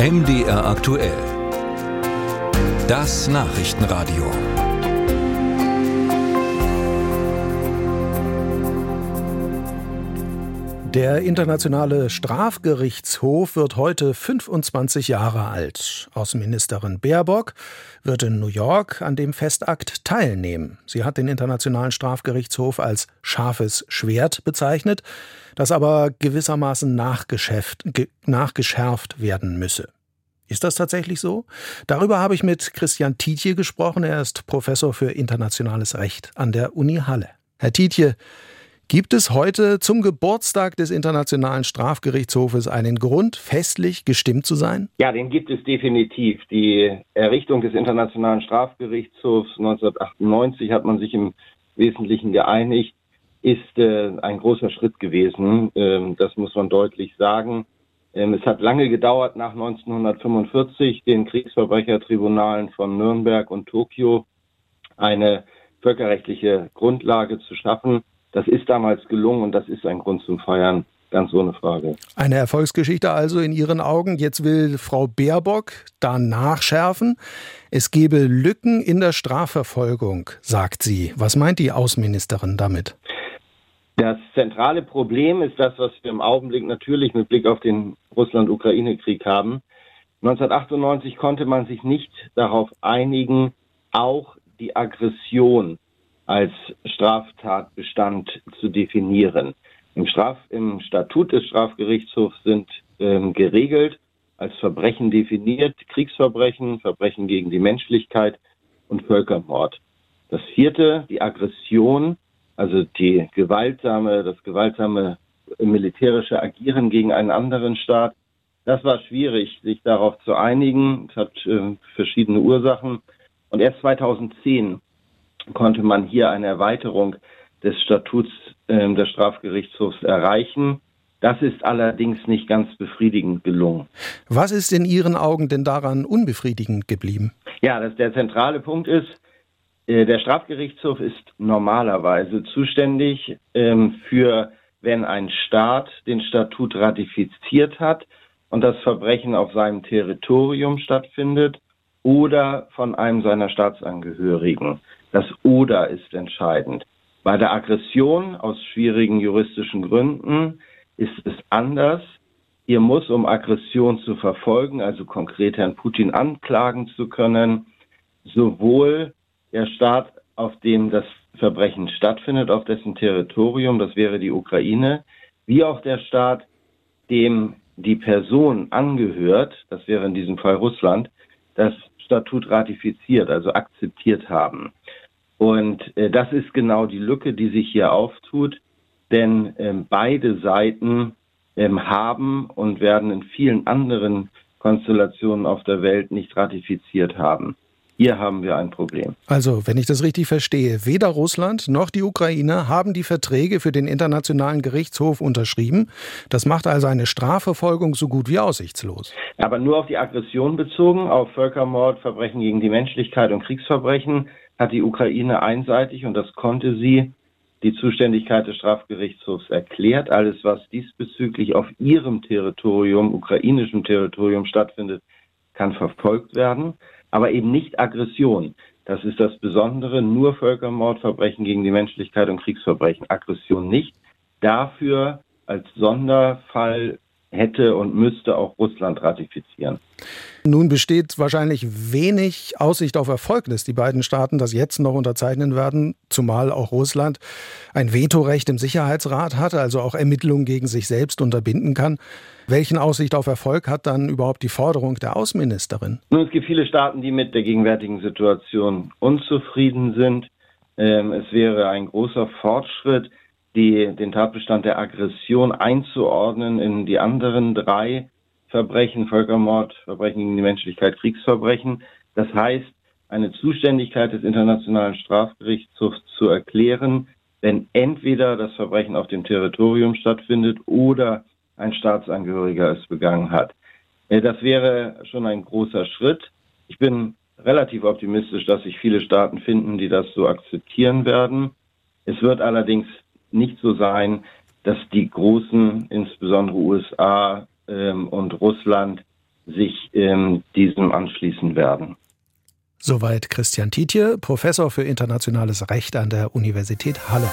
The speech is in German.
MDR aktuell. Das Nachrichtenradio. Der Internationale Strafgerichtshof wird heute 25 Jahre alt. Außenministerin Baerbock wird in New York an dem Festakt teilnehmen. Sie hat den Internationalen Strafgerichtshof als scharfes Schwert bezeichnet, das aber gewissermaßen nachgeschärft werden müsse. Ist das tatsächlich so? Darüber habe ich mit Christian Tietje gesprochen. Er ist Professor für internationales Recht an der Uni Halle. Herr Tietje, Gibt es heute zum Geburtstag des Internationalen Strafgerichtshofes einen Grund, festlich gestimmt zu sein? Ja, den gibt es definitiv. Die Errichtung des Internationalen Strafgerichtshofs 1998 hat man sich im Wesentlichen geeinigt, ist äh, ein großer Schritt gewesen. Ähm, das muss man deutlich sagen. Ähm, es hat lange gedauert, nach 1945 den Kriegsverbrechertribunalen von Nürnberg und Tokio eine völkerrechtliche Grundlage zu schaffen. Das ist damals gelungen und das ist ein Grund zum Feiern. Ganz ohne Frage. Eine Erfolgsgeschichte also in Ihren Augen. Jetzt will Frau Baerbock da nachschärfen. Es gebe Lücken in der Strafverfolgung, sagt sie. Was meint die Außenministerin damit? Das zentrale Problem ist das, was wir im Augenblick natürlich mit Blick auf den Russland-Ukraine-Krieg haben. 1998 konnte man sich nicht darauf einigen, auch die Aggression als Straftatbestand zu definieren. Im, Straf, im Statut des Strafgerichtshofs sind ähm, geregelt als Verbrechen definiert Kriegsverbrechen, Verbrechen gegen die Menschlichkeit und Völkermord. Das vierte, die Aggression, also die gewaltsame, das gewaltsame militärische Agieren gegen einen anderen Staat. Das war schwierig, sich darauf zu einigen. Es hat äh, verschiedene Ursachen. Und erst 2010 konnte man hier eine Erweiterung des Statuts äh, des Strafgerichtshofs erreichen. Das ist allerdings nicht ganz befriedigend gelungen. Was ist in Ihren Augen denn daran unbefriedigend geblieben? Ja, das der zentrale Punkt ist, der Strafgerichtshof ist normalerweise zuständig ähm, für, wenn ein Staat den Statut ratifiziert hat und das Verbrechen auf seinem Territorium stattfindet oder von einem seiner Staatsangehörigen. Das Oder ist entscheidend. Bei der Aggression aus schwierigen juristischen Gründen ist es anders. Hier muss, um Aggression zu verfolgen, also konkret Herrn Putin anklagen zu können, sowohl der Staat, auf dem das Verbrechen stattfindet, auf dessen Territorium, das wäre die Ukraine, wie auch der Staat, dem die Person angehört, das wäre in diesem Fall Russland, das Statut ratifiziert, also akzeptiert haben. Und äh, das ist genau die Lücke, die sich hier auftut, denn ähm, beide Seiten ähm, haben und werden in vielen anderen Konstellationen auf der Welt nicht ratifiziert haben. Hier haben wir ein Problem. Also, wenn ich das richtig verstehe, weder Russland noch die Ukraine haben die Verträge für den Internationalen Gerichtshof unterschrieben. Das macht also eine Strafverfolgung so gut wie aussichtslos. Aber nur auf die Aggression bezogen, auf Völkermord, Verbrechen gegen die Menschlichkeit und Kriegsverbrechen hat die Ukraine einseitig, und das konnte sie, die Zuständigkeit des Strafgerichtshofs erklärt. Alles, was diesbezüglich auf ihrem Territorium, ukrainischem Territorium stattfindet, kann verfolgt werden aber eben nicht Aggression. Das ist das Besondere, nur Völkermord, Verbrechen gegen die Menschlichkeit und Kriegsverbrechen, Aggression nicht. Dafür als Sonderfall hätte und müsste auch Russland ratifizieren. Nun besteht wahrscheinlich wenig Aussicht auf Erfolg, dass die beiden Staaten das jetzt noch unterzeichnen werden, zumal auch Russland ein Vetorecht im Sicherheitsrat hat, also auch Ermittlungen gegen sich selbst unterbinden kann. Welchen Aussicht auf Erfolg hat dann überhaupt die Forderung der Außenministerin? Nun, es gibt viele Staaten, die mit der gegenwärtigen Situation unzufrieden sind. Ähm, es wäre ein großer Fortschritt, die, den Tatbestand der Aggression einzuordnen in die anderen drei Verbrechen, Völkermord, Verbrechen gegen die Menschlichkeit, Kriegsverbrechen. Das heißt, eine Zuständigkeit des Internationalen Strafgerichtshofs zu erklären, wenn entweder das Verbrechen auf dem Territorium stattfindet oder ein Staatsangehöriger es begangen hat. Äh, das wäre schon ein großer Schritt. Ich bin relativ optimistisch, dass sich viele Staaten finden, die das so akzeptieren werden. Es wird allerdings nicht so sein, dass die großen, insbesondere USA ähm, und Russland, sich ähm, diesem anschließen werden. Soweit Christian Tietje, Professor für internationales Recht an der Universität Halle.